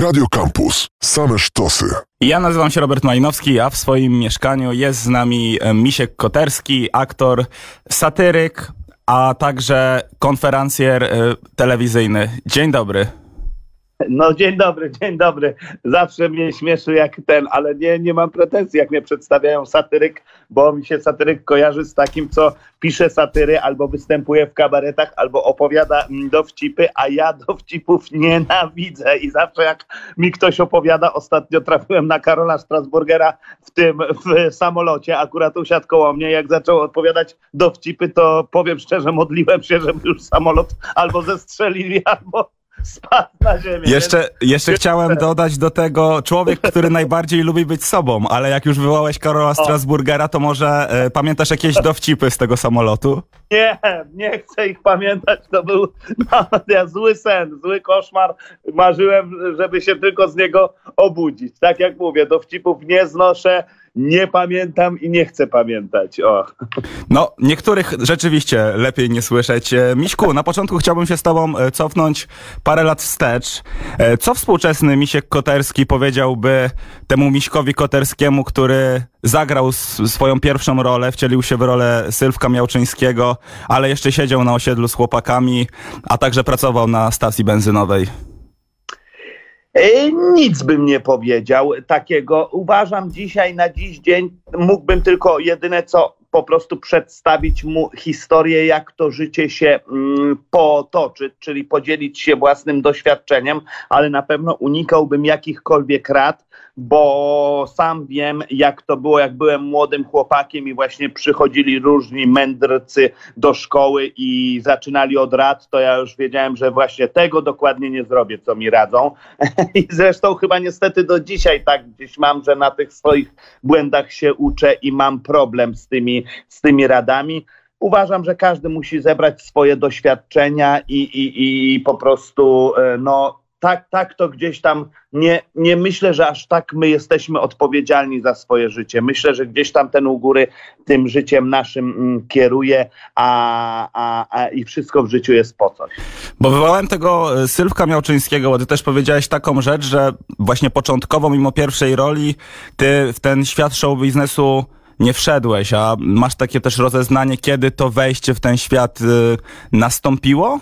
Radio Campus. Same sztosy. Ja nazywam się Robert Majnowski, a w swoim mieszkaniu jest z nami e, Misiek Koterski, aktor, satyryk, a także konferencjer e, telewizyjny. Dzień dobry. No dzień dobry, dzień dobry. Zawsze mnie śmieszy jak ten, ale nie, nie mam pretensji, jak mnie przedstawiają satyryk, bo mi się satyryk kojarzy z takim, co pisze satyry, albo występuje w kabaretach, albo opowiada dowcipy, a ja dowcipów nienawidzę i zawsze jak mi ktoś opowiada, ostatnio trafiłem na Karola Strasburgera w tym w samolocie, akurat usiadł koło mnie, jak zaczął odpowiadać dowcipy, to powiem szczerze, modliłem się, żeby już samolot albo zestrzelili, albo spadł na ziemię. Jeszcze, jeszcze chciałem dodać do tego człowiek, który najbardziej lubi być sobą, ale jak już wywołałeś Karola Strasburgera, to może e, pamiętasz jakieś dowcipy z tego samolotu? Nie, nie chcę ich pamiętać. To był ja, zły sen, zły koszmar. Marzyłem, żeby się tylko z niego obudzić. Tak jak mówię, dowcipów nie znoszę nie pamiętam i nie chcę pamiętać. O. No, niektórych rzeczywiście lepiej nie słyszeć. E, Miśku, na początku chciałbym się z tobą e, cofnąć parę lat wstecz. E, co współczesny Misiek Koterski powiedziałby temu Miśkowi Koterskiemu, który zagrał swoją pierwszą rolę, wcielił się w rolę Sylwka Miałczyńskiego, ale jeszcze siedział na osiedlu z chłopakami, a także pracował na stacji benzynowej? E, nic bym nie powiedział takiego. Uważam dzisiaj na dziś dzień mógłbym tylko jedyne co po prostu przedstawić mu historię, jak to życie się mm, potoczy, czyli podzielić się własnym doświadczeniem, ale na pewno unikałbym jakichkolwiek rad, bo sam wiem, jak to było, jak byłem młodym chłopakiem i właśnie przychodzili różni mędrcy do szkoły i zaczynali od rad, to ja już wiedziałem, że właśnie tego dokładnie nie zrobię, co mi radzą. I zresztą chyba niestety do dzisiaj tak gdzieś mam, że na tych swoich błędach się uczę i mam problem z tymi, z tymi radami. Uważam, że każdy musi zebrać swoje doświadczenia i, i, i po prostu e, no, tak, tak to gdzieś tam nie, nie myślę, że aż tak my jesteśmy odpowiedzialni za swoje życie. Myślę, że gdzieś tam ten u góry tym życiem naszym mm, kieruje, a, a, a i wszystko w życiu jest po coś. Bo wywołałem tego e, Sylwka Miałczyńskiego, bo ty też powiedziałeś taką rzecz, że właśnie początkowo, mimo pierwszej roli, ty w ten świat show biznesu nie wszedłeś, a masz takie też rozeznanie, kiedy to wejście w ten świat y, nastąpiło?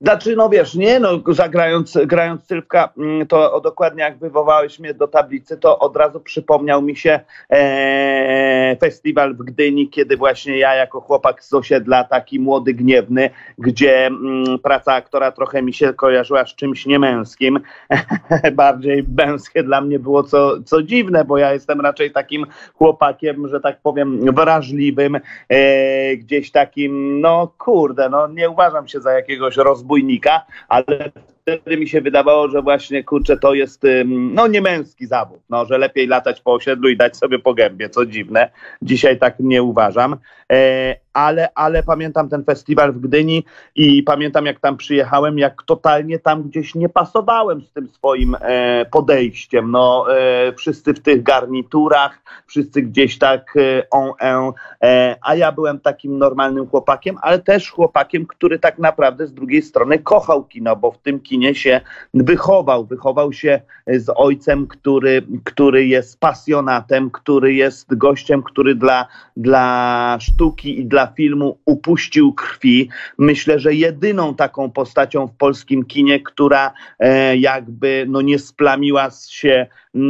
Znaczy, no wiesz, nie, no zagrając, grając Sylwka, mm, to dokładnie jak wywołałeś mnie do tablicy, to od razu przypomniał mi się e, festiwal w Gdyni, kiedy właśnie ja jako chłopak z osiedla, taki młody, gniewny, gdzie mm, praca aktora trochę mi się kojarzyła z czymś niemęskim, bardziej męskie dla mnie było co, co dziwne, bo ja jestem raczej takim chłopakiem, że tak powiem, wrażliwym, e, gdzieś takim, no kurde, no nie uważam się za jakiegoś rozbudowę bójnika, ale wtedy mi się wydawało, że właśnie kurczę, to jest no nie męski zawód, no, że lepiej latać po osiedlu i dać sobie po gębie, co dziwne. Dzisiaj tak nie uważam. E, ale, ale pamiętam ten festiwal w Gdyni i pamiętam jak tam przyjechałem, jak totalnie tam gdzieś nie pasowałem z tym swoim e, podejściem. No, e, wszyscy w tych garniturach, wszyscy gdzieś tak e, on, e, a ja byłem takim normalnym chłopakiem, ale też chłopakiem, który tak naprawdę z drugiej strony kochał kino, bo w tym kinie się wychował. Wychował się z ojcem, który, który jest pasjonatem, który jest gościem, który dla, dla sztuki i dla filmu upuścił krwi. Myślę, że jedyną taką postacią w polskim kinie, która e, jakby no nie splamiła się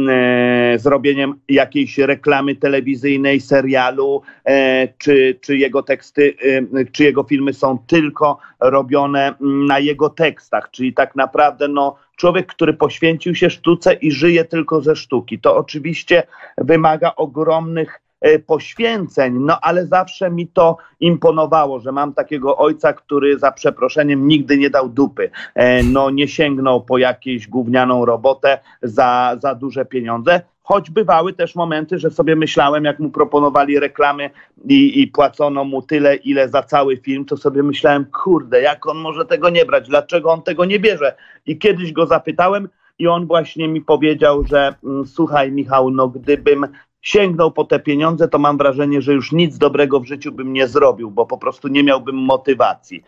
e, zrobieniem jakiejś reklamy telewizyjnej, serialu, e, czy, czy jego teksty, e, czy jego filmy są tylko robione na jego tekstach, czyli tak naprawdę no człowiek, który poświęcił się sztuce i żyje tylko ze sztuki. To oczywiście wymaga ogromnych poświęceń, no ale zawsze mi to imponowało, że mam takiego ojca, który za przeproszeniem nigdy nie dał dupy, e, no nie sięgnął po jakąś gównianą robotę za, za duże pieniądze, choć bywały też momenty, że sobie myślałem, jak mu proponowali reklamy i, i, płacono mu tyle, ile za cały film, to sobie myślałem, kurde, jak on może tego nie brać, dlaczego on tego nie bierze. I kiedyś go zapytałem i on właśnie mi powiedział, że mm, słuchaj Michał, no gdybym sięgnął po te pieniądze, to mam wrażenie, że już nic dobrego w życiu bym nie zrobił, bo po prostu nie miałbym motywacji.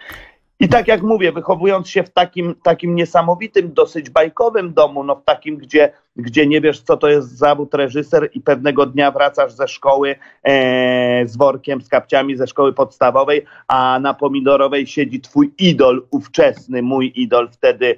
I tak jak mówię, wychowując się w takim, takim niesamowitym, dosyć bajkowym domu, no w takim, gdzie, gdzie nie wiesz, co to jest zawód reżyser i pewnego dnia wracasz ze szkoły e, z workiem, z kapciami ze szkoły podstawowej, a na pomidorowej siedzi twój idol ówczesny, mój idol wtedy,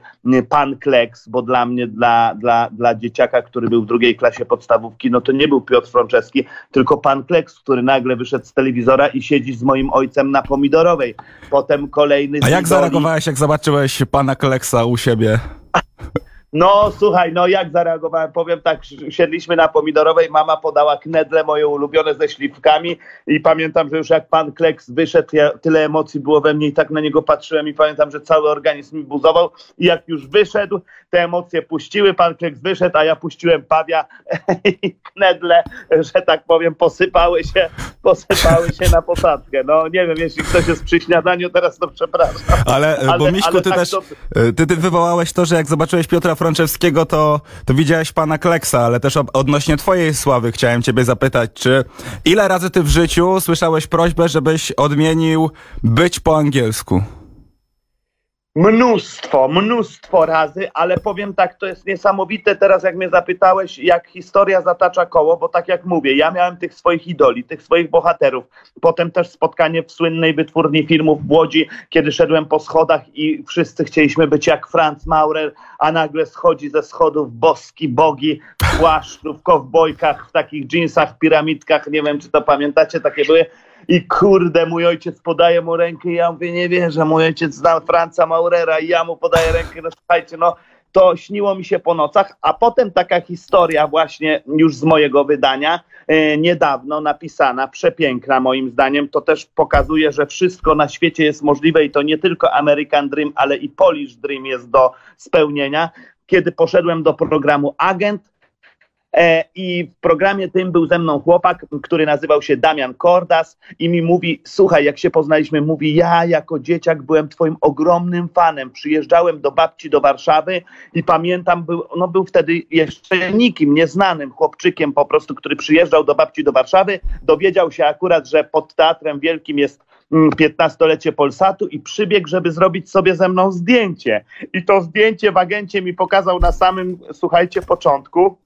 pan Kleks, bo dla mnie, dla, dla, dla dzieciaka, który był w drugiej klasie podstawówki, no to nie był Piotr Franceski, tylko pan Kleks, który nagle wyszedł z telewizora i siedzi z moim ojcem na pomidorowej. Potem kolejny jak zareagowałeś, jak zobaczyłeś pana Kleksa u siebie? No słuchaj, no jak zareagowałem? Powiem tak, siedliśmy na pomidorowej, mama podała knedle moje ulubione ze śliwkami i pamiętam, że już jak pan Kleks wyszedł, ja, tyle emocji było we mnie i tak na niego patrzyłem i pamiętam, że cały organizm mi buzował i jak już wyszedł, te emocje puściły, pan Kleks wyszedł, a ja puściłem pawia i knedle, że tak powiem, posypały się, posypały się na posadzkę. No nie wiem, jeśli ktoś jest przy śniadaniu, teraz to przepraszam. Ale, ale bo Miśku, ale ty tak też, to... ty, ty wywołałeś to, że jak zobaczyłeś Piotra Franczewskiego, to, to widziałeś pana Kleksa, ale też odnośnie twojej sławy chciałem ciebie zapytać, czy ile razy ty w życiu słyszałeś prośbę, żebyś odmienił być po angielsku? Mnóstwo, mnóstwo razy, ale powiem tak, to jest niesamowite teraz, jak mnie zapytałeś, jak historia zatacza koło, bo tak jak mówię, ja miałem tych swoich idoli, tych swoich bohaterów. Potem też spotkanie w słynnej wytwórni filmów w Łodzi, kiedy szedłem po schodach i wszyscy chcieliśmy być jak Franz Maurer, a nagle schodzi ze schodów boski bogi w płaszczu, w kowbojkach, w takich jeansach, piramidkach, nie wiem czy to pamiętacie, takie były i kurde, mój ojciec podaje mu rękę i ja mówię, nie wierzę, mój ojciec znał Franca Maurera i ja mu podaję rękę, no słuchajcie, no to śniło mi się po nocach, a potem taka historia właśnie już z mojego wydania, e, niedawno napisana, przepiękna moim zdaniem, to też pokazuje, że wszystko na świecie jest możliwe i to nie tylko American Dream, ale i Polish Dream jest do spełnienia. Kiedy poszedłem do programu Agent, I w programie tym był ze mną chłopak, który nazywał się Damian Kordas i mi mówi, słuchaj, jak się poznaliśmy, mówi, ja jako dzieciak byłem twoim ogromnym fanem, przyjeżdżałem do babci do Warszawy i pamiętam, był, no był wtedy jeszcze nikim, nieznanym chłopczykiem po prostu, który przyjeżdżał do babci do Warszawy, dowiedział się akurat, że pod Teatrem Wielkim jest 15-lecie mm, Polsatu i przybiegł, żeby zrobić sobie ze mną zdjęcie. I to zdjęcie w agencie mi pokazał na samym, słuchajcie, początku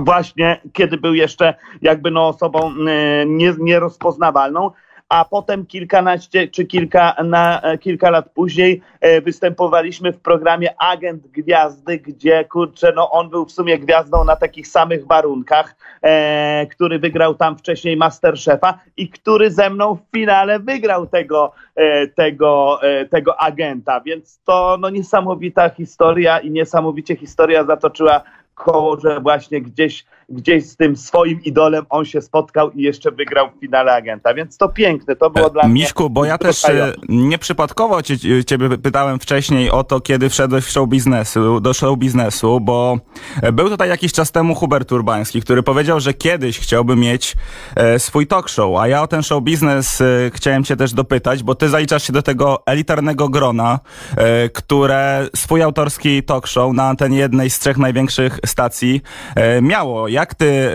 właśnie kiedy był jeszcze jakby no osobą y, nie, nierozpoznawalną, a potem kilkanaście czy kilka, na, e, kilka lat później e, występowaliśmy w programie Agent Gwiazdy, gdzie kurczę, no on był w sumie gwiazdą na takich samych warunkach, e, który wygrał tam wcześniej Masterchefa i który ze mną w finale wygrał tego, e, tego, e, tego agenta, więc to no niesamowita historia i niesamowicie historia zatoczyła koło, że właśnie gdzieś, gdzieś z tym swoim idolem on się spotkał i jeszcze wygrał w finale agenta, więc to piękne, to było dla Miśku, mnie... Miśku, bo ja też e, nieprzypadkowo cię, ciebie pytałem wcześniej o to, kiedy wszedłeś w show biznesu, do show biznesu, bo e, był tutaj jakiś czas temu Hubert Urbański, który powiedział, że kiedyś chciałby mieć e, swój talk show, a ja o ten show biznes e, chciałem cię też dopytać, bo ty zaliczasz się do tego elitarnego grona, e, które swój autorski talk show na antenie jednej z trzech największych stacji e, miało. Jak ty e,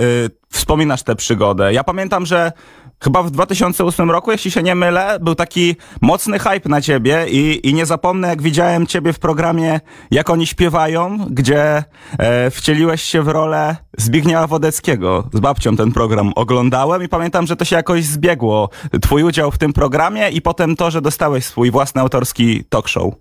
wspominasz tę przygodę? Ja pamiętam, że chyba w 2008 roku, jeśli się nie mylę, był taki mocny hype na ciebie i, i nie zapomnę, jak widziałem ciebie w programie Jak oni śpiewają, gdzie e, wcieliłeś się w rolę Zbigniewa Wodeckiego. Z babcią ten program oglądałem i pamiętam, że to się jakoś zbiegło. Twój udział w tym programie i potem to, że dostałeś swój własny autorski talk show.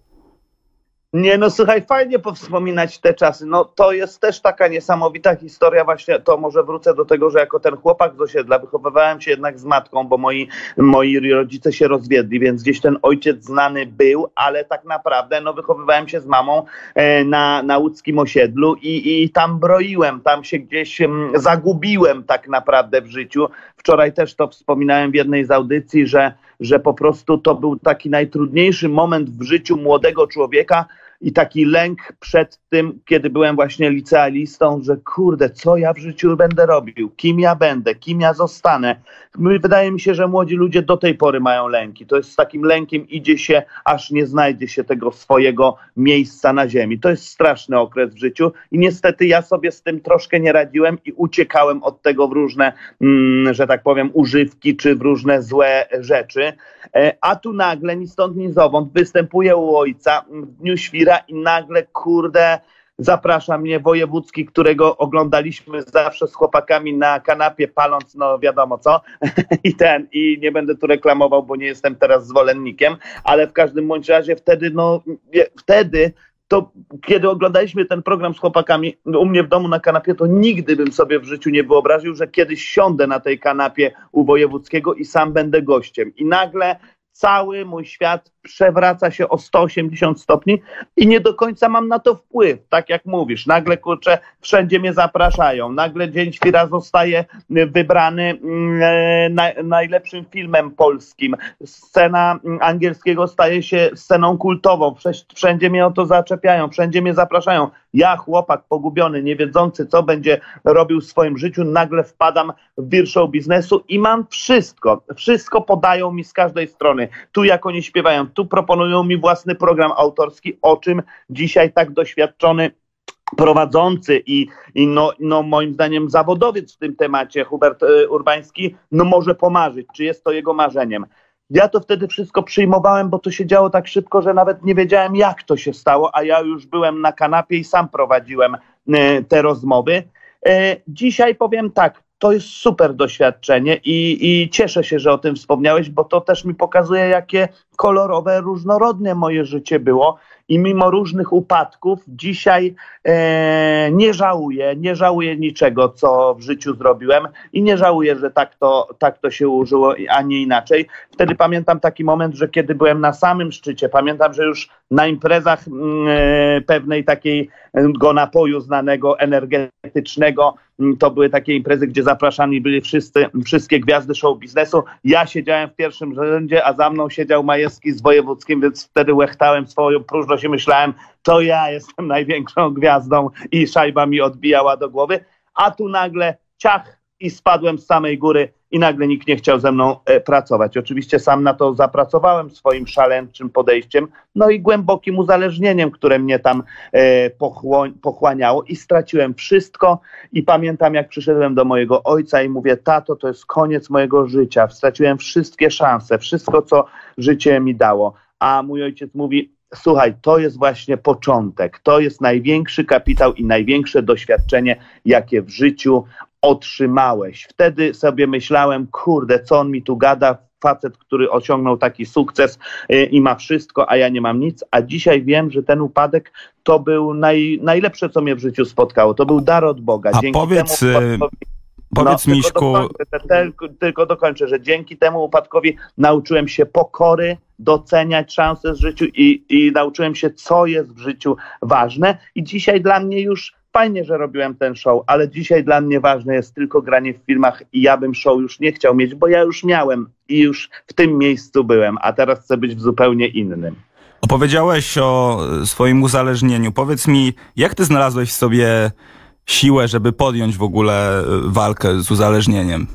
Nie, no słuchaj, fajnie powspominać te czasy. No to jest też taka niesamowita historia, właśnie to może wrócę do tego, że jako ten chłopak z osiedla wychowywałem się jednak z matką, bo moi, moi rodzice się rozwiedli, więc gdzieś ten ojciec znany był, ale tak naprawdę no wychowywałem się z mamą e, na, na łódzkim osiedlu i, i tam broiłem, tam się gdzieś m, zagubiłem tak naprawdę w życiu. Wczoraj też to wspominałem w jednej z audycji, że, że po prostu to był taki najtrudniejszy moment w życiu młodego człowieka, i taki lęk przed tym, kiedy byłem właśnie licealistą, że kurde, co ja w życiu będę robił, kim ja będę, kim ja zostanę. Wydaje mi się, że młodzi ludzie do tej pory mają lęki. To jest z takim lękiem idzie się, aż nie znajdzie się tego swojego miejsca na ziemi. To jest straszny okres w życiu i niestety ja sobie z tym troszkę nie radziłem i uciekałem od tego w różne, mm, że tak powiem, używki czy w różne złe rzeczy. E, a tu nagle ni stąd ni zowąd występuję u ojca w dniu świra i nagle kurde zaprasza mnie wojewódzki, którego oglądaliśmy zawsze z chłopakami na kanapie, paląc, no wiadomo co, i ten, i nie będę tu reklamował, bo nie jestem teraz zwolennikiem, ale w każdym bądź razie wtedy, no, wtedy to kiedy oglądaliśmy ten program z chłopakami u mnie w domu na kanapie, to nigdy bym sobie w życiu nie wyobraził, że kiedyś siądę na tej kanapie u Wojewódzkiego i sam będę gościem. I nagle cały mój świat przewraca się o 180 stopni i nie do końca mam na to wpływ, tak jak mówisz. Nagle kurczę, wszędzie mnie zapraszają, nagle Dzień Świra zostaje wybrany mm, e, na, najlepszym filmem polskim. Scena angielskiego staje się sceną kultową, wszędzie mnie o to zaczepiają, wszędzie mnie zapraszają. Ja, chłopak pogubiony, nie wiedzący, co będzie robił w swoim życiu, nagle wpadam w wir show biznesu i mam wszystko. Wszystko podają mi z każdej strony. Tu jak oni śpiewają, tu proponują mi własny program autorski, o czym dzisiaj tak doświadczony prowadzący i, i no, no moim zdaniem zawodowiec w tym temacie, Hubert y, Urbański, no może pomarzyć, czy jest to jego marzeniem. Ja to wtedy wszystko przyjmowałem, bo to się działo tak szybko, że nawet nie wiedziałem, jak to się stało, a ja już byłem na kanapie i sam prowadziłem y, te rozmowy. Y, dzisiaj powiem tak, to jest super doświadczenie i, i cieszę się, że o tym wspomniałeś, bo to też mi pokazuje, jakie kolorowe, różnorodne moje życie było i mimo różnych upadków dzisiaj e, nie żałuję, nie żałuję niczego, co w życiu zrobiłem i nie żałuję, że tak to, tak to się ułożyło, a nie inaczej. Wtedy pamiętam taki moment, że kiedy byłem na samym szczycie, pamiętam, że już na imprezach mm, e, pewnej takiej go napoju znanego, energetycznego, mm, to były takie imprezy, gdzie zapraszani byli wszyscy, wszystkie gwiazdy show biznesu. Ja siedziałem w pierwszym rzędzie, a za mną siedział Majewski z Wojewódzkim, więc wtedy łechtałem swoją próżność i myślałem, to ja jestem największą gwiazdą i szajba mi odbijała do głowy. A tu nagle ciach i spadłem z samej góry i nagle nikt nie chciał ze mną e, pracować. Oczywiście sam na to zapracowałem swoim szaleńczym podejściem, no i głębokim uzależnieniem, które mnie tam e, pochłaniało i straciłem wszystko i pamiętam jak przyszedłem do mojego ojca i mówię, tato, to jest koniec mojego życia, straciłem wszystkie szanse, wszystko, co życie mi dało. A mój ojciec mówi, słuchaj, to jest właśnie początek, to jest największy kapitał i największe doświadczenie, jakie w życiu otrzymałeś. Wtedy sobie myślałem, kurde, co on mi tu gada, facet, który osiągnął taki sukces y, i ma wszystko, a ja nie mam nic, a dzisiaj wiem, że ten upadek to był naj, najlepsze, co mnie w życiu spotkało. To był dar od Boga. A Dzięki powiedz, temu y, powiedz no, Miśku... Tylko dokończę, tylko, tylko dokończę, że dzięki temu upadkowi nauczyłem się pokory, doceniać szanse w życiu i, i nauczyłem się, co jest w życiu ważne i dzisiaj dla mnie już Fajnie, że robiłem ten show, ale dzisiaj dla mnie ważne jest tylko granie w filmach i ja bym show już nie chciał mieć, bo ja już miałem i już w tym miejscu byłem, a teraz chcę być w zupełnie innym. Opowiedziałeś o swoim uzależnieniu. Powiedz mi, jak ty znalazłeś w sobie siłę, żeby podjąć w ogóle walkę z uzależnieniem?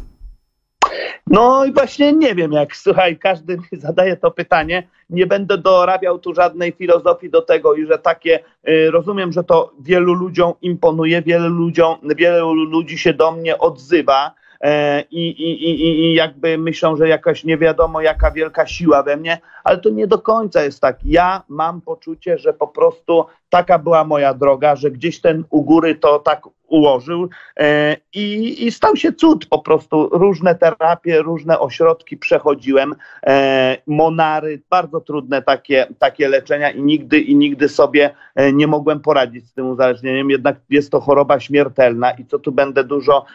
No i właśnie nie wiem, jak słuchaj, każdy mi zadaje to pytanie. Nie będę dorabiał tu żadnej filozofii do tego i że takie, y, rozumiem, że to wielu ludziom imponuje, wielu, ludziom, wielu ludzi się do mnie odzywa. E, I, i, i, i jakby myślą, że jakaś nie wiadomo jaka wielka siła we mnie, ale to nie do końca jest tak. Ja mam poczucie, że po prostu taka była moja droga, że gdzieś ten u góry to tak ułożył e, i, i stał się cud po prostu. Różne terapie, różne ośrodki przechodziłem, e, monary, bardzo trudne takie, takie leczenia i nigdy i nigdy sobie e, nie mogłem poradzić z tym uzależnieniem, jednak jest to choroba śmiertelna i co tu będę dużo,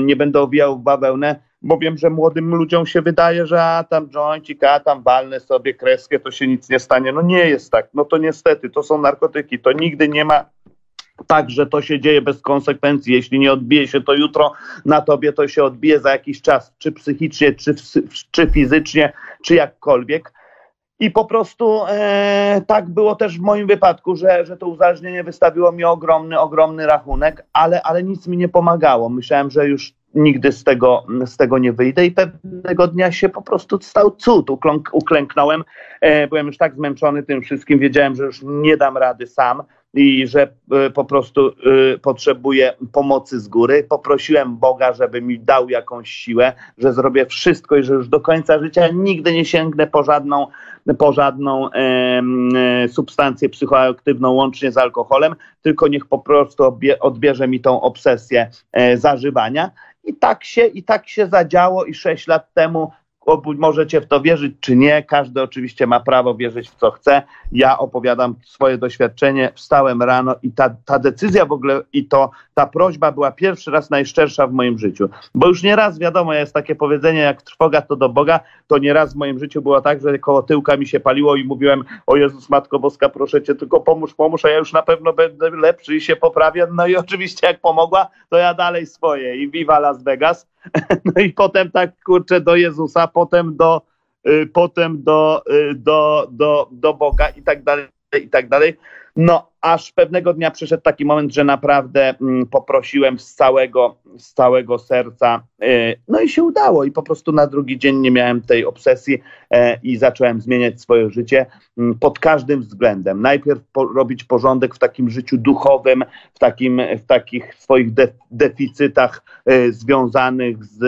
nie będę owijał w bawełnę, bo wiem, że młodym ludziom się wydaje, że a tam jointik, a tam walnę sobie kreskę, to się nic nie stanie. No nie jest tak. No to niestety, to są narkotyki. To nigdy nie ma tak, że to się dzieje bez konsekwencji. Jeśli nie odbije się to jutro na tobie, to się odbije za jakiś czas, czy psychicznie, czy, czy fizycznie, czy jakkolwiek. I po prostu e, tak było też w moim wypadku, że, że to uzależnienie wystawiło mi ogromny, ogromny rachunek, ale, ale nic mi nie pomagało. Myślałem, że już nigdy z tego, z tego nie wyjdę i pewnego dnia się po prostu stał cud. Uklęknąłem, e, byłem już tak zmęczony tym wszystkim, wiedziałem, że już nie dam rady sam i że e, po prostu e, potrzebuję pomocy z góry. Poprosiłem Boga, żeby mi dał jakąś siłę, że zrobię wszystko i że już do końca życia nigdy nie sięgnę po żadną, po żadną e, substancję psychoaktywną łącznie z alkoholem, tylko niech po prostu odbierze mi tą obsesję e, zażywania. I tak się, i tak się zadziało i sześć lat temu możecie w to wierzyć czy nie, każdy oczywiście ma prawo wierzyć w co chce. Ja opowiadam swoje doświadczenie, wstałem rano i ta, ta decyzja w ogóle i to ta prośba była pierwszy raz najszczersza w moim życiu. Bo już nieraz wiadomo, jest takie powiedzenie, jak trwoga to do Boga, to nieraz w moim życiu było tak, że koło tyłka mi się paliło i mówiłem, o Jezus Matko Boska, proszę Cię, tylko pomóż, pomóż, a ja już na pewno będę lepszy i się poprawię. No i oczywiście jak pomogła, to ja dalej swoje i viva Las Vegas. No i potem tak, kurczę, do Jezusa, potem do, y, potem do, y, do, do, do Boga i tak dalej, i tak dalej. No, aż pewnego dnia przyszedł taki moment, że naprawdę mm, poprosiłem z całego, z całego serca, y, no i się udało. I po prostu na drugi dzień nie miałem tej obsesji e, i zacząłem zmieniać swoje życie mm, pod każdym względem. Najpierw po, robić porządek w takim życiu duchowym, w, takim, w takich swoich de, deficytach e, związanych z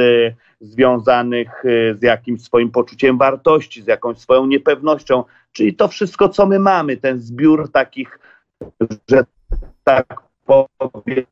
związanych e, z jakimś swoim poczuciem wartości, z jakąś swoją niepewnością, czyli to wszystko, co my mamy, ten zbiór takich, że tak powiem,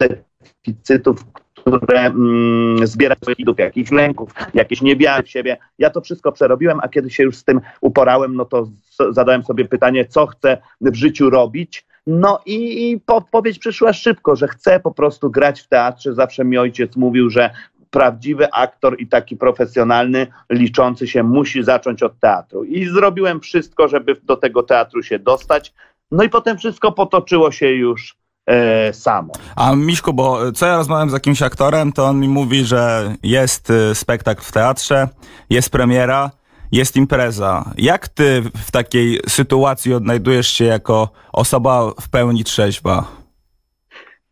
deficytów, które mm, zbierają lidów, jakichś lęków, jakieś niewiary w siebie. Ja to wszystko przerobiłem, a kiedy się już z tym uporałem, no to zadałem sobie pytanie, co chcę w życiu robić. No i, i podpowiedź przyszła szybko, że chcę po prostu grać w teatrze. Zawsze mi ojciec mówił, że prawdziwy aktor i taki profesjonalny, liczący się, musi zacząć od teatru. I zrobiłem wszystko, żeby do tego teatru się dostać. No i potem wszystko potoczyło się już e, samo. A Miszku, bo co ja rozmawiam z jakimś aktorem, to on mi mówi, że jest e, spektakl w teatrze, jest premiera, jest impreza. Jak ty w takiej sytuacji odnajdujesz się jako osoba w pełni trzeźwa?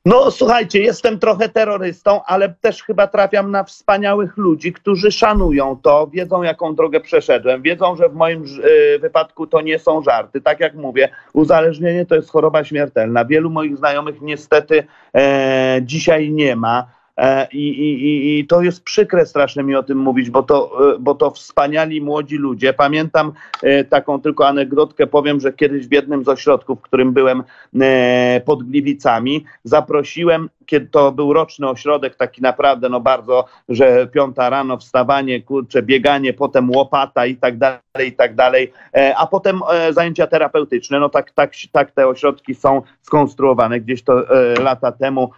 No słuchajcie, jestem trochę terrorystą, ale też chyba trafiam na wspaniałych ludzi, którzy szanują to, wiedzą jaką drogę przeszedłem, wiedzą, że w moim y, wypadku to nie są żarty. Tak jak mówię, uzależnienie to jest choroba śmiertelna. Wielu moich znajomych niestety e, dzisiaj nie ma I, i, I to jest przykre strasznie mi o tym mówić, bo to, e, bo to wspaniali młodzi ludzie. Pamiętam e, taką tylko anegdotkę, powiem, że kiedyś w jednym z ośrodków, w którym byłem pod Gliwicami, zaprosiłem kiedy to był roczny ośrodek, taki naprawdę, no bardzo, że piąta rano wstawanie, kurcze, bieganie, potem łopata i tak dalej, i tak dalej, a potem zajęcia terapeutyczne, no tak, tak, tak te ośrodki są skonstruowane. Gdzieś to lata temu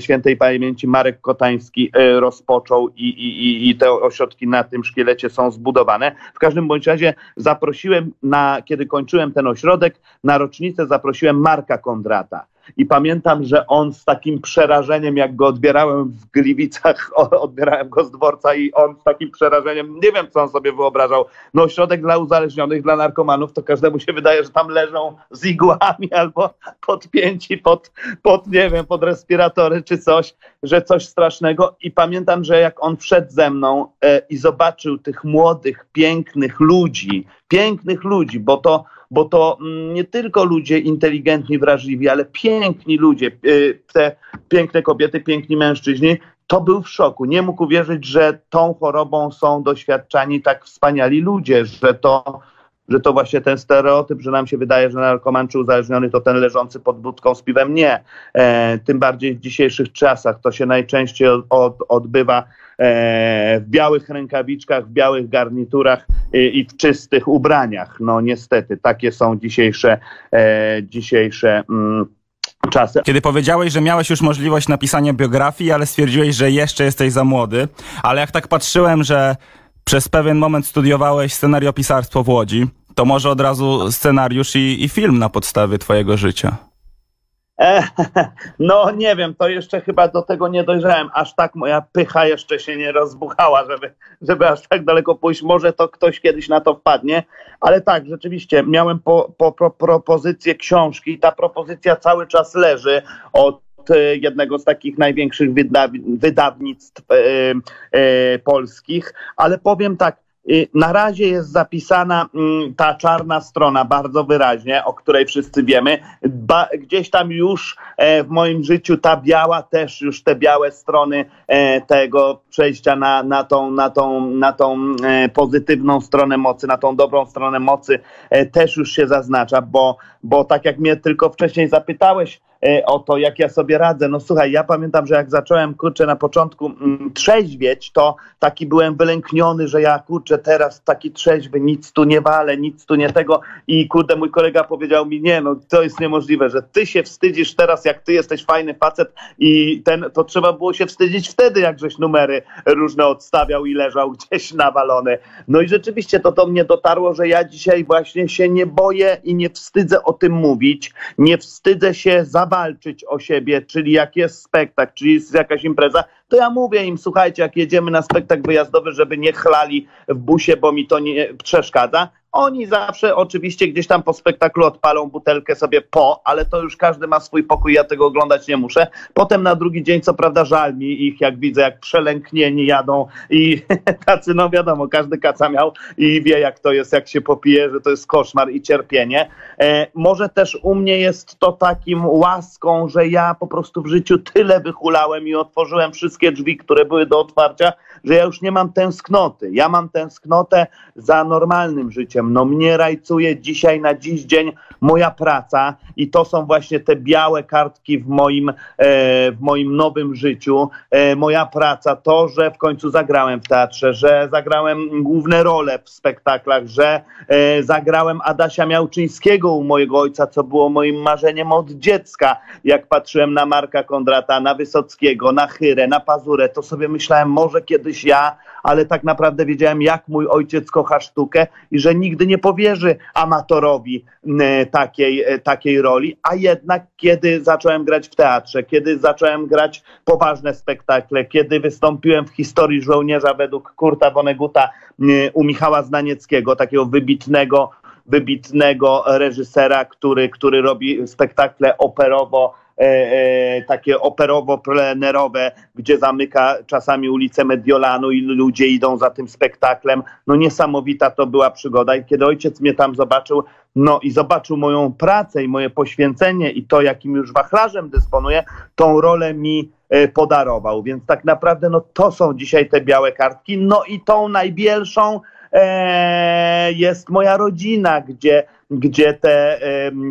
świętej pamięci Marek Kotański e, rozpoczął i, i, i te ośrodki na tym szkielecie są zbudowane. W każdym bądź razie zaprosiłem, na, kiedy kończyłem ten ośrodek, na rocznicę zaprosiłem Marka Kondrata. I pamiętam, że on z takim przerażeniem, jak go odbierałem w Gliwicach, odbierałem go z dworca i on z takim przerażeniem, nie wiem co on sobie wyobrażał, no ośrodek dla uzależnionych, dla narkomanów, to każdemu się wydaje, że tam leżą z igłami albo podpięci pod, pod nie wiem, pod respiratory czy coś, że coś strasznego. I pamiętam, że jak on wszedł ze mną e, i zobaczył tych młodych, pięknych ludzi, pięknych ludzi, bo to bo to mm, nie tylko ludzie inteligentni, wrażliwi, ale piękni ludzie, y, te piękne kobiety, piękni mężczyźni, to był w szoku. Nie mógł uwierzyć, że tą chorobą są doświadczani tak wspaniali ludzie, że to, że to właśnie ten stereotyp, że nam się wydaje, że narkoman czy uzależniony to ten leżący pod budką z piwem. Nie. E, tym bardziej w dzisiejszych czasach to się najczęściej od, odbywa E, w białych rękawiczkach, w białych garniturach i w czystych ubraniach. No niestety, takie są dzisiejsze, e, dzisiejsze mm, czasy. Kiedy powiedziałeś, że miałeś już możliwość napisania biografii, ale stwierdziłeś, że jeszcze jesteś za młody, ale jak tak patrzyłem, że przez pewien moment studiowałeś scenariopisarstwo w Łodzi, to może od razu scenariusz i, i film na podstawie twojego życia. E, no nie wiem, to jeszcze chyba do tego nie dojrzałem. Aż tak moja pycha jeszcze się nie rozbuchała, żeby, żeby aż tak daleko pójść. Może to ktoś kiedyś na to wpadnie, ale tak, rzeczywiście miałem po, po, po propozycję książki. Ta propozycja cały czas leży od jednego z takich największych wydaw wydawnictw e, e, polskich, ale powiem tak, na razie jest zapisana mm, ta czarna strona bardzo wyraźnie, o której wszyscy wiemy. Ba, gdzieś tam już e, w moim życiu ta biała, też już te białe strony e, tego przejścia na, na, tą, na, tą, na tą e, pozytywną stronę mocy, na tą dobrą stronę mocy też już się zaznacza, bo, bo tak jak mnie tylko wcześniej zapytałeś, E, o to, jak ja sobie radzę. No słuchaj, ja pamiętam, że jak zacząłem, kurczę, na początku mm, trzeźwieć, to taki byłem wylękniony, że ja, kurczę, teraz taki trzeźwy, nic tu nie walę, nic tu nie tego i kurde, mój kolega powiedział mi, nie, no to jest niemożliwe, że ty się wstydzisz teraz, jak ty jesteś fajny facet i ten, to trzeba było się wstydzić wtedy, jak żeś numery różne odstawiał i leżał gdzieś nawalony. No i rzeczywiście to do mnie dotarło, że ja dzisiaj właśnie się nie boję i nie wstydzę o tym mówić, nie wstydzę się za walczyć o siebie, czyli jak jest spektakl, czyli jest jakaś impreza, to ja mówię im, słuchajcie, jak jedziemy na spektakl wyjazdowy, żeby nie chlali w busie, bo mi to nie przeszkadza, oni zawsze oczywiście gdzieś tam po spektaklu odpalą butelkę sobie po, ale to już każdy ma swój pokój, ja tego oglądać nie muszę. Potem na drugi dzień, co prawda, żal mi ich, jak widzę, jak przelęknieni jadą i tacy, no wiadomo, każdy kaca miał i wie, jak to jest, jak się popije, że to jest koszmar i cierpienie. E, może też u mnie jest to takim łaską, że ja po prostu w życiu tyle wychulałem i otworzyłem wszystkie drzwi, które były do otwarcia, że ja już nie mam tęsknoty. Ja mam tęsknotę za normalnym życiem. No mnie rajcuje dzisiaj na dziś dzień moja praca i to są właśnie te białe kartki w moim, e, w moim nowym życiu. E, moja praca, to, że w końcu zagrałem w teatrze, że zagrałem główne role w spektaklach, że e, zagrałem Adasia Miałczyńskiego u mojego ojca, co było moim marzeniem od dziecka. Jak patrzyłem na Marka Kondrata, na Wysockiego, na Chyrę, na Pazurę, to sobie myślałem, może kiedyś ja, ale tak naprawdę wiedziałem, jak mój ojciec kocha sztukę i że nigdy nie powierzy amatorowi takiej, e, takiej roli, a jednak kiedy zacząłem grać w teatrze, kiedy zacząłem grać poważne spektakle, kiedy wystąpiłem w historii żołnierza według Kurta Woneguta u Michała Znanieckiego, takiego wybitnego wybitnego reżysera, który, który robi spektakle operowo takie operowo-plenerowe, gdzie zamyka czasami ulicę Mediolanu i ludzie idą za tym spektaklem. No niesamowita to była przygoda i kiedy ojciec mnie tam zobaczył, no i zobaczył moją pracę i moje poświęcenie i to, jakim już wachlarzem dysponuję, tą rolę mi e, podarował. Więc tak naprawdę no to są dzisiaj te białe kartki. No i tą najbielszą e, jest moja rodzina, gdzie gdzie te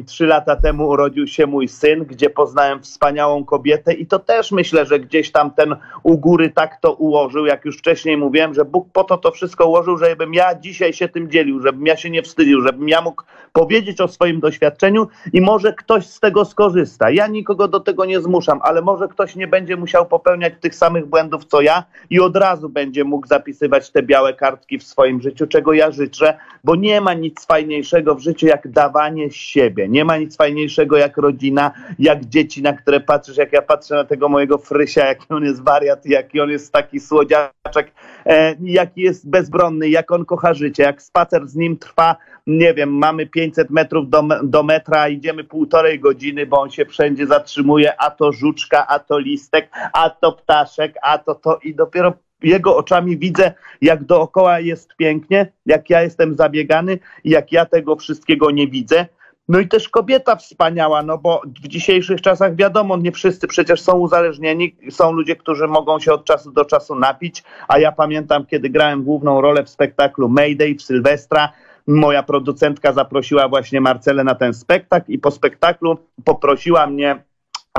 trzy lata temu urodził się mój syn, gdzie poznałem wspaniałą kobietę i to też myślę, że gdzieś tam ten u góry tak to ułożył, jak już wcześniej mówiłem, że Bóg po to to wszystko ułożył, żebym ja dzisiaj się tym dzielił, żebym ja się nie wstydził, żebym ja mógł powiedzieć o swoim doświadczeniu i może ktoś z tego skorzysta. Ja nikogo do tego nie zmuszam, ale może ktoś nie będzie musiał popełniać tych samych błędów co ja i od razu będzie mógł zapisywać te białe kartki w swoim życiu, czego ja życzę, bo nie ma nic fajniejszego w życiu jak dawanie siebie. Nie ma nic fajniejszego jak rodzina, jak dzieci, na które patrzysz, jak ja patrzę na tego mojego Frysia, jaki on jest wariat, jaki on jest taki słodziaczek, e, jaki jest bezbronny, jak on kocha życie, jak spacer z nim trwa, nie wiem, mamy 500 metrów do, do metra, idziemy półtorej godziny, bo on się wszędzie zatrzymuje, a to żuczka, a to listek, a to ptaszek, a to to i dopiero jego oczami widzę, jak dookoła jest pięknie, jak ja jestem zabiegany jak ja tego wszystkiego nie widzę. No i też kobieta wspaniała, no bo w dzisiejszych czasach wiadomo, nie wszyscy przecież są uzależnieni, są ludzie, którzy mogą się od czasu do czasu napić, a ja pamiętam, kiedy grałem główną rolę w spektaklu Mayday w Sylwestra, moja producentka zaprosiła właśnie Marcelę na ten spektakl i po spektaklu poprosiła mnie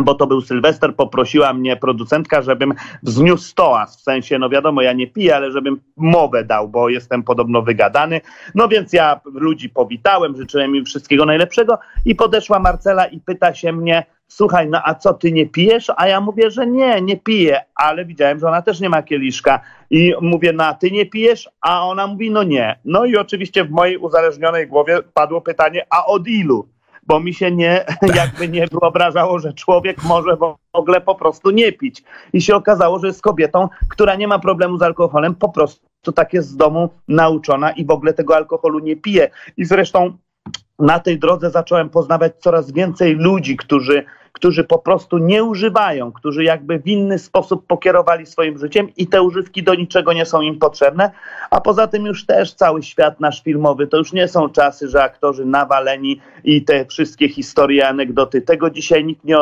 bo to był Sylwester, poprosiła mnie producentka, żebym wzniósł stołas, w sensie, no wiadomo, ja nie piję, ale żebym mowę dał, bo jestem podobno wygadany. No więc ja ludzi powitałem, życzyłem im wszystkiego najlepszego i podeszła Marcela i pyta się mnie, słuchaj, no a co, ty nie pijesz? A ja mówię, że nie, nie piję, ale widziałem, że ona też nie ma kieliszka i mówię, no a ty nie pijesz? A ona mówi, no nie. No i oczywiście w mojej uzależnionej głowie padło pytanie, a od ilu? Bo mi się nie, jakby nie wyobrażało, że człowiek może w ogóle po prostu nie pić. I się okazało, że jest kobietą, która nie ma problemu z alkoholem, po prostu tak jest z domu nauczona i w ogóle tego alkoholu nie pije. I zresztą na tej drodze zacząłem poznawać coraz więcej ludzi, którzy którzy po prostu nie używają, którzy jakby w inny sposób pokierowali swoim życiem i te używki do niczego nie są im potrzebne. A poza tym już też cały świat nasz filmowy to już nie są czasy, że aktorzy nawaleni i te wszystkie historie, anegdoty. Tego dzisiaj nikt nie,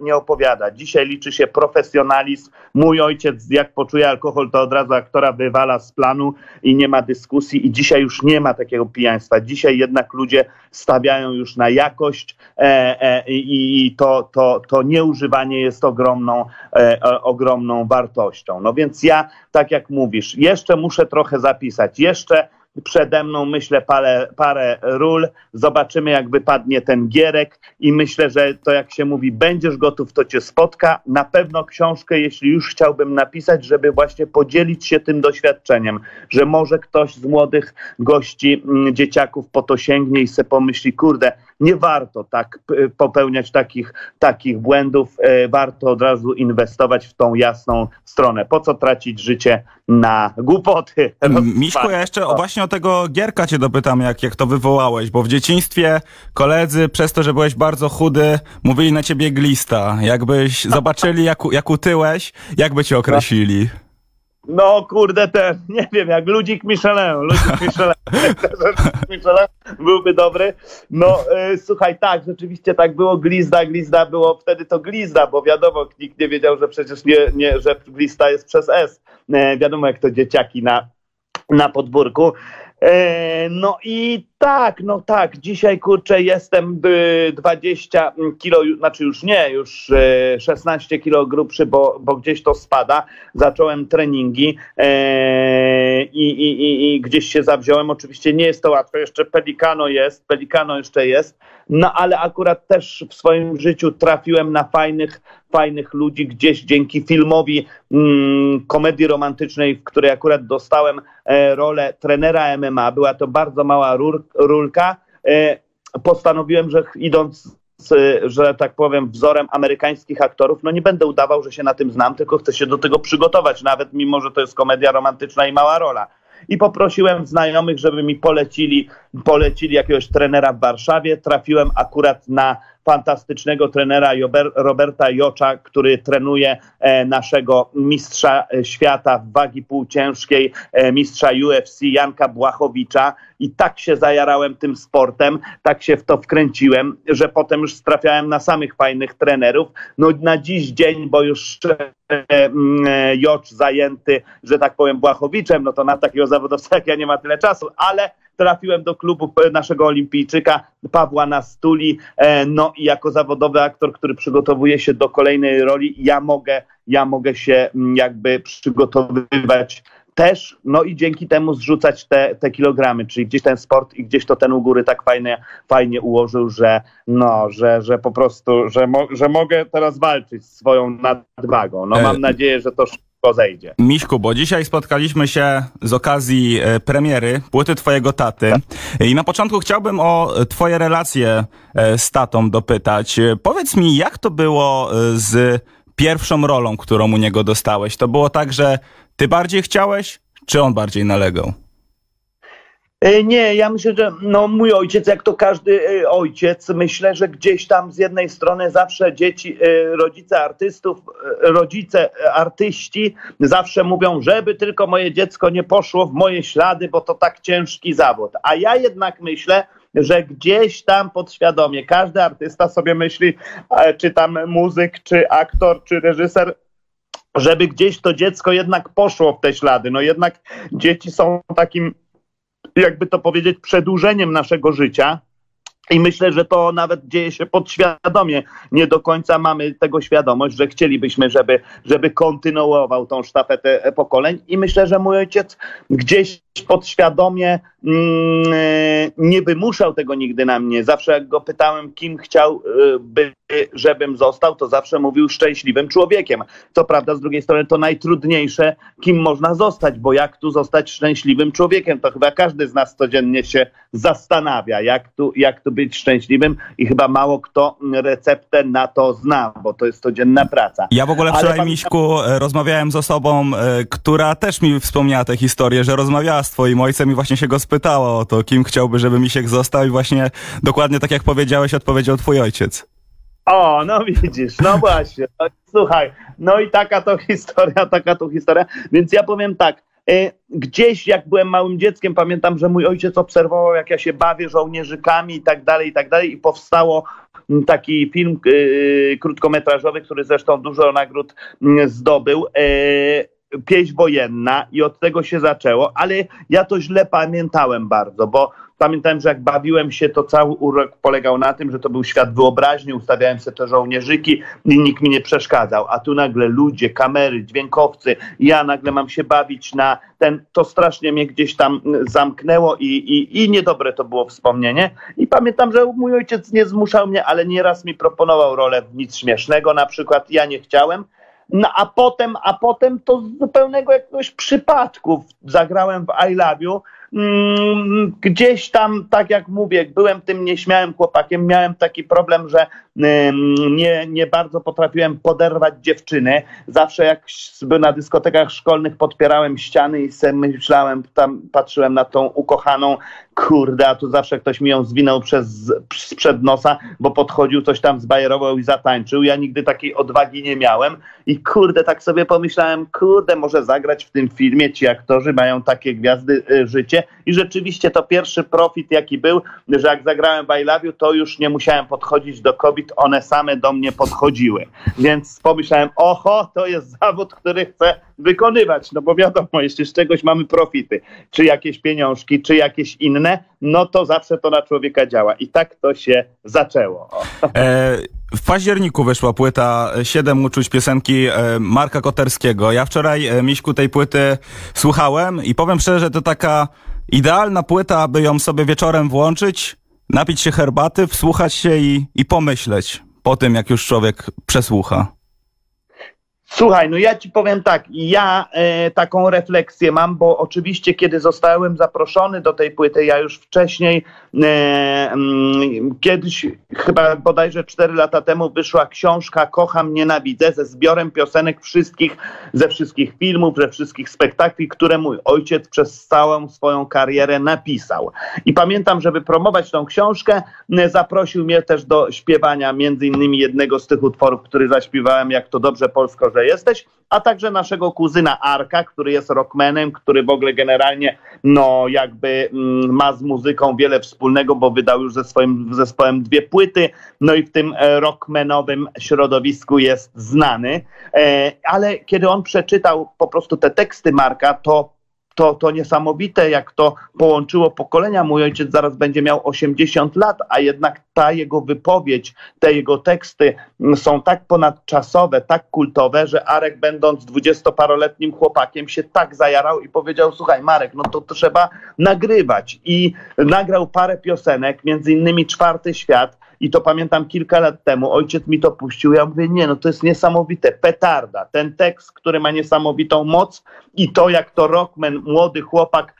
nie opowiada. Dzisiaj liczy się profesjonalizm. Mój ojciec, jak poczuje alkohol, to od razu aktora wywala z planu i nie ma dyskusji. I dzisiaj już nie ma takiego pijaństwa. Dzisiaj jednak ludzie stawiają już na jakość e, e, i to, to, to nieużywanie jest ogromną, e, ogromną wartością. No więc ja, tak jak mówisz, jeszcze muszę trochę zapisać, jeszcze przede mną, myślę, parę, parę ról. Zobaczymy, jak wypadnie ten gierek i myślę, że to, jak się mówi, będziesz gotów, to cię spotka. Na pewno książkę, jeśli już chciałbym napisać, żeby właśnie podzielić się tym doświadczeniem, że może ktoś z młodych gości, mm, dzieciaków po to sięgnie i se pomyśli, kurde, nie warto tak popełniać takich, takich błędów, e, warto od razu inwestować w tą jasną stronę. Po co tracić życie na głupoty? Miśku, ja jeszcze właśnie o tego Gierka cię dopytam, jak, jak to wywołałeś, bo w dzieciństwie koledzy przez to, że byłeś bardzo chudy, mówili na ciebie glista. Jakbyś zobaczyli, jak, jak utyłeś, jak by cię określili? No kurde, ten, nie wiem, jak ludzik Michelin, ludzik Michelin, Michelin byłby dobry. No y, słuchaj, tak, rzeczywiście tak było, glizda, glizda było, wtedy to glizda, bo wiadomo, nikt nie wiedział, że przecież nie, nie że glista jest przez S. E, wiadomo, jak to dzieciaki na, na podwórku. E, no i tak, no tak, dzisiaj kurczę jestem 20 kilo, znaczy już nie, już 16 e, kilo grubszy, bo, bo gdzieś to spada. Zacząłem treningi e, i, i, i, i gdzieś się zawziąłem. Oczywiście nie jest to łatwe, jeszcze Pelikano jest, Pelikano jeszcze jest, no ale akurat też w swoim życiu trafiłem na fajnych, fajnych ludzi gdzieś dzięki filmowi mm, komedii romantycznej, w której akurat dostałem e, rolę trenera MMA. Była to bardzo mała rur, rulka. E, postanowiłem, że idąc że tak powiem, wzorem amerykańskich aktorów, no nie będę udawał, że się na tym znam, tylko chcę się do tego przygotować, nawet mimo, że to jest komedia romantyczna i mała rola i poprosiłem znajomych, żeby mi polecili, polecili jakiegoś trenera w Warszawie. Trafiłem akurat na fantastycznego trenera Roberta Jocza, który trenuje e, naszego mistrza e, świata w wagi półciężkiej, e, mistrza UFC Janka Błachowicza i tak się zajarałem tym sportem, tak się w to wkręciłem, że potem już trafiałem na samych fajnych trenerów. No na dziś dzień, bo już Jocz zajęty, że tak powiem, Błachowiczem, no to na takiego zawodowca jak ja nie ma tyle czasu, ale trafiłem do klubu naszego olimpijczyka Pawła Nastuli, e, no i jako zawodowy aktor, który przygotowuje się do kolejnej roli, ja mogę, ja mogę się mm, jakby przygotowywać też, no i dzięki temu zrzucać te, te kilogramy, czyli gdzieś ten sport i gdzieś to ten u góry tak fajnie, fajnie ułożył, że no, że, że po prostu, że, mo, że mogę teraz walczyć z swoją nadwagą. No mam e, nadzieję, że to zejdzie. Miśku, bo dzisiaj spotkaliśmy się z okazji e, premiery płyty twojego taty i na początku chciałbym o twoje relacje e, z tatą dopytać. E, powiedz mi, jak to było z pierwszą rolą, którą u niego dostałeś? To było tak, że ty bardziej chciałeś, czy on bardziej nalegał? E, nie, ja myślę, że no, mój ojciec, jak to każdy e, ojciec, myślę, że gdzieś tam z jednej strony zawsze dzieci, e, rodzice artystów, rodzice artyści zawsze mówią, żeby tylko moje dziecko nie poszło w moje ślady, bo to tak ciężki zawód. A ja jednak myślę, że gdzieś tam podświadomie każdy artysta sobie myśli, czy tam muzyk, czy aktor, czy reżyser, żeby gdzieś to dziecko jednak poszło w te ślady. No jednak dzieci są takim jakby to powiedzieć, przedłużeniem naszego życia. I myślę, że to nawet dzieje się podświadomie. Nie do końca mamy tego świadomość, że chcielibyśmy, żeby, żeby kontynuował tą sztafetę pokoleń. I myślę, że mój ojciec gdzieś podświadomie mm, e, nie wymuszał tego nigdy na mnie. Zawsze jak go pytałem, kim chciałby, żebym został, to zawsze mówił szczęśliwym człowiekiem. Co prawda, z drugiej strony to najtrudniejsze, kim można zostać, bo jak tu zostać szczęśliwym człowiekiem, to chyba każdy z nas codziennie się zastanawia, jak tu, jak tu być szczęśliwym i chyba mało kto receptę na to zna, bo to jest codzienna praca. Ja w ogóle wczoraj, Ale... Miśku, e, rozmawiałem z osobą, e, która też mi wspomniała tę historię, że rozmawiała z twoim ojcem i właśnie się go spytała o to, kim chciałby, żeby Misiek został i właśnie dokładnie tak jak powiedziałeś, odpowiedział twój ojciec. O, no widzisz, no właśnie. No, słuchaj, no i taka to historia, taka to historia. Więc ja powiem tak, e, gdzieś jak byłem małym dzieckiem, pamiętam, że mój ojciec obserwował, jak ja się bawię żołnierzykami i tak dalej, i tak dalej i powstało taki film yy, krótkometrażowy, który zresztą dużo nagród yy, zdobył. Pieśń wojenna i od tego się zaczęło, ale ja to źle pamiętałem bardzo, bo pamiętałem, że jak bawiłem się, to cały urok polegał na tym, że to był świat wyobraźni, ustawiałem sobie te żołnierzyki i nikt mi nie przeszkadzał, a tu nagle ludzie, kamery, dźwiękowcy, ja nagle mam się bawić na ten, to strasznie mnie gdzieś tam zamknęło i, i, i niedobre to było wspomnienie. I pamiętam, że mój ojciec nie zmuszał mnie, ale nieraz mi proponował rolę w nic śmiesznego, na przykład. Ja nie chciałem, no a potem, a potem to z zupełnego jakiegoś przypadku zagrałem w I Love You. Mm, gdzieś tam, tak jak mówię, byłem tym nieśmiałym chłopakiem, miałem taki problem, że nie, nie bardzo potrafiłem poderwać dziewczyny. Zawsze jak na dyskotekach szkolnych podpierałem ściany i sobie myślałem, tam patrzyłem na tą ukochaną, kurde, a tu zawsze ktoś mi ją zwinął przez, przed nosa, bo podchodził, coś tam zbajerował i zatańczył. Ja nigdy takiej odwagi nie miałem i kurde, tak sobie pomyślałem, kurde, może zagrać w tym filmie, ci aktorzy mają takie gwiazdy y, i rzeczywiście to pierwszy profit jaki był, że jak zagrałem You, to już nie musiałem podchodzić do kobiet, one same do mnie podchodziły. Więc pomyślałem, oho, to jest zawód, który chcę wykonywać, no bo wiadomo, jeśli z czegoś mamy profity, czy jakieś pieniążki, czy jakieś inne, no to zawsze to na człowieka działa. I tak to się zaczęło. E, w październiku wyszła płyta Siedem uczuć piosenki e, Marka Koterskiego. Ja wczoraj, e, Miśku, tej płyty słuchałem i powiem szczerze, to taka idealna płyta, aby ją sobie wieczorem włączyć, napić się herbaty, wsłuchać się i, i pomyśleć po tym, jak już człowiek przesłucha. Słuchaj, no ja ci powiem tak, ja e, taką refleksję mam, bo oczywiście kiedy zostałem zaproszony do tej płyty, ja już wcześniej, e, m, mm, kiedyś, chyba bodajże 4 lata temu wyszła książka Kocham, Nienawidzę ze zbiorem piosenek wszystkich, ze wszystkich filmów, ze wszystkich spektakli, które mój ojciec przez całą swoją karierę napisał. I pamiętam, żeby promować tą książkę, zaprosił mnie też do śpiewania między innymi jednego z tych utworów, który zaśpiewałem, jak to dobrze polsko, że jesteś, a także naszego kuzyna Arka, który jest rockmanem, który w ogóle generalnie no jakby mm, ma z muzyką wiele wspólnego, bo wydał już ze swoim zespołem dwie płyty, no i w tym e, rockmanowym środowisku jest znany, e, ale kiedy on przeczytał po prostu te teksty Marka, to to, to niesamowite, jak to połączyło pokolenia. Mój ojciec zaraz będzie miał 80 lat, a jednak ta jego wypowiedź, te jego teksty są tak ponadczasowe, tak kultowe, że Arek, będąc dwudziestoparoletnim chłopakiem, się tak zajarał i powiedział: Słuchaj, Marek, no to trzeba nagrywać. I nagrał parę piosenek, między innymi Czwarty Świat i to pamiętam kilka lat temu, ojciec mi to puścił, ja mówię, nie, no to jest niesamowite, petarda, ten tekst, który ma niesamowitą moc i to, jak to Rockman, młody chłopak,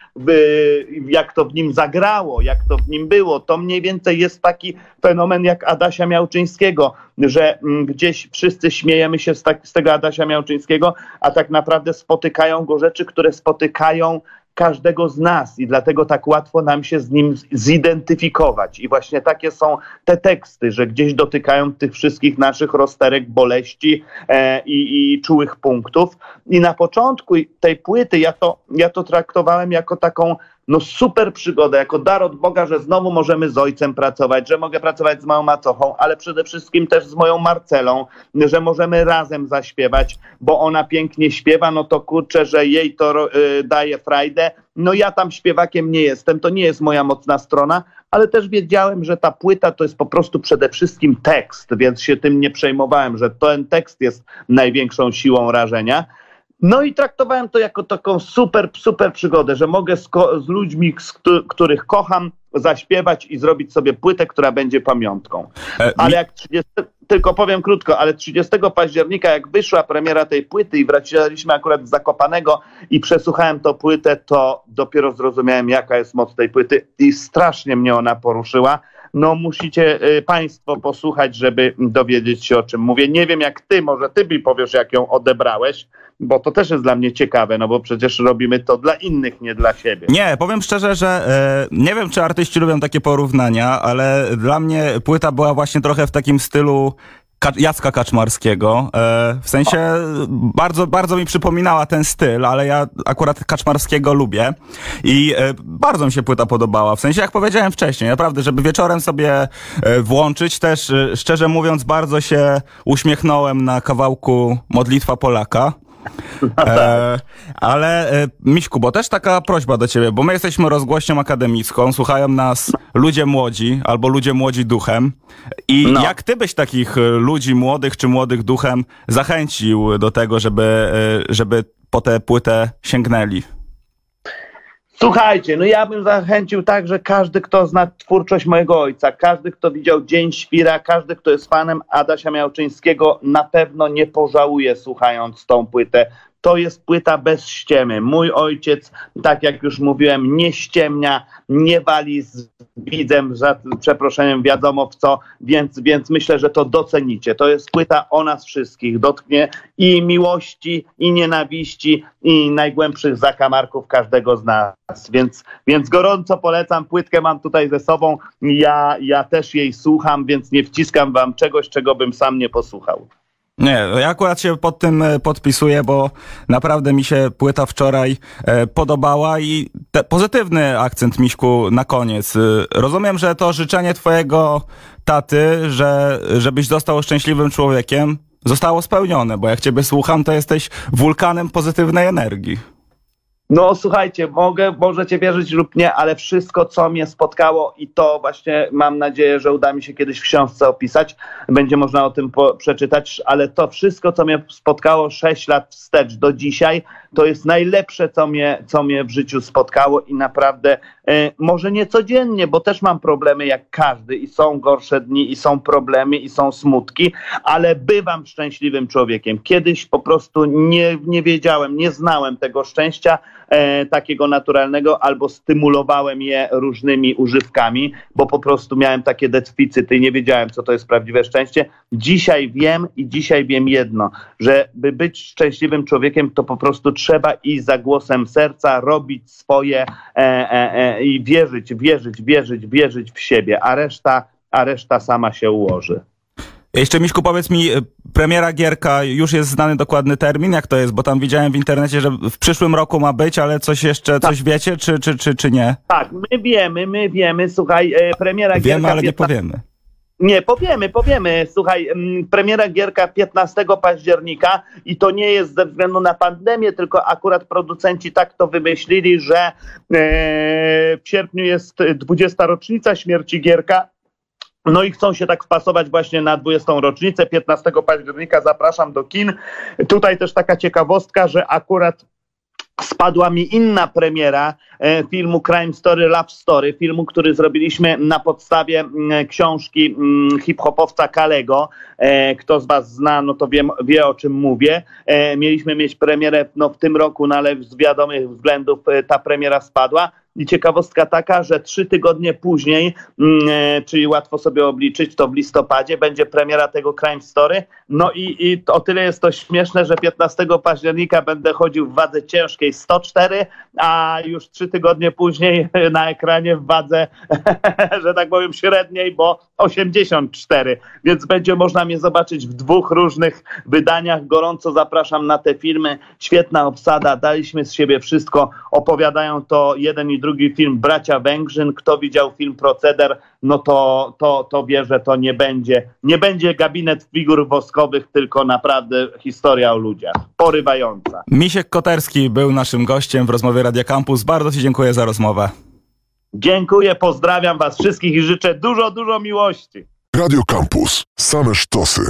jak to w nim zagrało, jak to w nim było, to mniej więcej jest taki fenomen jak Adasia Miałczyńskiego, że mm, gdzieś wszyscy śmiejemy się z, tak, z tego Adasia Miałczyńskiego, a tak naprawdę spotykają go rzeczy, które spotykają każdego z nas i dlatego tak łatwo nam się z nim zidentyfikować. I właśnie takie są te teksty, że gdzieś dotykają tych wszystkich naszych rozterek, boleści e, i, i czułych punktów. I na początku tej płyty ja to, ja to traktowałem jako taką no super przygoda, jako dar od Boga, że znowu możemy z ojcem pracować, że mogę pracować z małą macochą, ale przede wszystkim też z moją Marcelą, że możemy razem zaśpiewać, bo ona pięknie śpiewa, no to kurczę, że jej to y, daje frajdę. No ja tam śpiewakiem nie jestem, to nie jest moja mocna strona, ale też wiedziałem, że ta płyta to jest po prostu przede wszystkim tekst, więc się tym nie przejmowałem, że ten tekst jest największą siłą rażenia. No i traktowałem to jako taką super, super przygodę, że mogę z, z ludźmi, z któ- których kocham, zaśpiewać i zrobić sobie płytę, która będzie pamiątką. E, Ale jak 30, tylko powiem krótko, ale 30 października, jak wyszła premiera tej płyty i wracaliśmy akurat z Zakopanego i przesłuchałem tą płytę, to dopiero zrozumiałem, jaka jest moc tej płyty i strasznie mnie ona poruszyła. No musicie y, Państwo posłuchać, żeby dowiedzieć się o czym mówię. Nie wiem jak Ty, może Ty mi powiesz, jak ją odebrałeś, bo to też jest dla mnie ciekawe, no bo przecież robimy to dla innych, nie dla siebie. Nie, powiem szczerze, że e, nie wiem, czy artyści lubią takie porównania, ale dla mnie płyta była właśnie trochę w takim stylu Ka- Jacka Kaczmarskiego. E, w sensie bardzo, bardzo mi przypominała ten styl, ale ja akurat Kaczmarskiego lubię i e, bardzo mi się płyta podobała. W sensie, jak powiedziałem wcześniej, naprawdę, żeby wieczorem sobie e, włączyć, też szczerze mówiąc, bardzo się uśmiechnąłem na kawałku Modlitwa Polaka. E, ale e, Miśku, bo też taka prośba do ciebie, bo my jesteśmy rozgłośnią akademicką, słuchają nas ludzie młodzi albo ludzie młodzi duchem. I No. jak ty byś takich e, ludzi młodych czy młodych duchem zachęcił do tego, żeby, e, żeby po tę płytę sięgnęli? Słuchajcie, no ja bym zachęcił tak, że każdy, kto zna twórczość mojego ojca, każdy, kto widział Dzień Świra, każdy, kto jest fanem Adasia Miałczyńskiego, na pewno nie pożałuje słuchając tą płytę. To jest płyta bez ściemy. Mój ojciec, tak jak już mówiłem, nie ściemnia, nie wali z widzem, za przeproszeniem wiadomo w co, więc, więc myślę, że to docenicie. To jest płyta o nas wszystkich. Dotknie i miłości, i nienawiści, i najgłębszych zakamarków każdego z nas. Więc, więc gorąco polecam. Płytkę mam tutaj ze sobą. Ja, ja też jej słucham, więc nie wciskam wam czegoś, czego bym sam nie posłuchał. Nie, ja akurat się pod tym e, podpisuję, bo naprawdę mi się płyta wczoraj e, podobała i pozytywny akcent, Miśku, na koniec. E, rozumiem, że to życzenie twojego taty, że żebyś został szczęśliwym człowiekiem, zostało spełnione, bo jak ciebie słucham, to jesteś wulkanem pozytywnej energii. No słuchajcie, mogę, możecie wierzyć lub nie, ale wszystko, co mnie spotkało i to właśnie mam nadzieję, że uda mi się kiedyś w książce opisać, będzie można o tym po, przeczytać, ale to wszystko, co mnie spotkało 6 lat wstecz do dzisiaj, to jest najlepsze, co mnie, co mnie w życiu spotkało i naprawdę może nie codziennie, bo też mam problemy jak każdy i są gorsze dni i są problemy i są smutki, ale bywam szczęśliwym człowiekiem. Kiedyś po prostu nie, nie wiedziałem, nie znałem tego szczęścia e, takiego naturalnego albo stymulowałem je różnymi używkami, bo po prostu miałem takie deficyty i nie wiedziałem, co to jest prawdziwe szczęście. Dzisiaj wiem i dzisiaj wiem jedno, że by być szczęśliwym człowiekiem, to po prostu trzeba iść za głosem serca, robić swoje e, e, i wierzyć, wierzyć, wierzyć, wierzyć w siebie, a reszta, a reszta sama się ułoży. Jeszcze Miśku, powiedz mi, e, premiera Gierka, już jest znany dokładny termin, jak to jest? Bo tam widziałem w internecie, że w przyszłym roku ma być, ale coś jeszcze, coś wiecie, czy, czy, czy, czy nie? Tak, my wiemy, my wiemy, słuchaj, e, premiera Wiemy, Gierka ale nie 15 powiemy. Nie, powiemy, powiemy. Słuchaj, mm, premiera Gierka 15 października i to nie jest ze względu na pandemię, tylko akurat producenci tak to wymyślili, że e, w sierpniu jest 20. rocznica śmierci Gierka. No i chcą się tak wpasować właśnie na 20. rocznicę. 15 października zapraszam do kin. Tutaj też taka ciekawostka, że akurat spadła mi inna premiera e, filmu Crime Story, Love Story, filmu, który zrobiliśmy na podstawie mm, książki mm, hip-hopowca Kalego. E, kto z was zna, no to wie, wie o czym mówię. E, mieliśmy mieć premierę no, w tym roku, no ale z wiadomych względów ta premiera spadła. I ciekawostka taka, że trzy tygodnie później, mm, e, czyli łatwo sobie obliczyć, to w listopadzie będzie premiera tego Crime Story. No i, i o tyle jest to śmieszne, że 15 października będę chodził w wadze ciężkiej 104, a już trzy tygodnie później na ekranie w wadze, że tak powiem, średniej, bo 84. Więc będzie można mnie zobaczyć w dwóch różnych wydaniach. Gorąco zapraszam na te filmy. Świetna obsada, daliśmy z siebie wszystko. Opowiadają to jeden i drugi film Bracia Węgrzyn. Kto widział film Proceder, no to, to, to wie, że to nie będzie, nie będzie gabinet figur woskowych, tylko naprawdę historia o ludziach. Porywająca. Misiek Koterski był naszym gościem w rozmowie Radia Campus. Bardzo Ci dziękuję za rozmowę. Dziękuję, pozdrawiam Was wszystkich i życzę dużo, dużo miłości. Radio Campus. Same sztosy.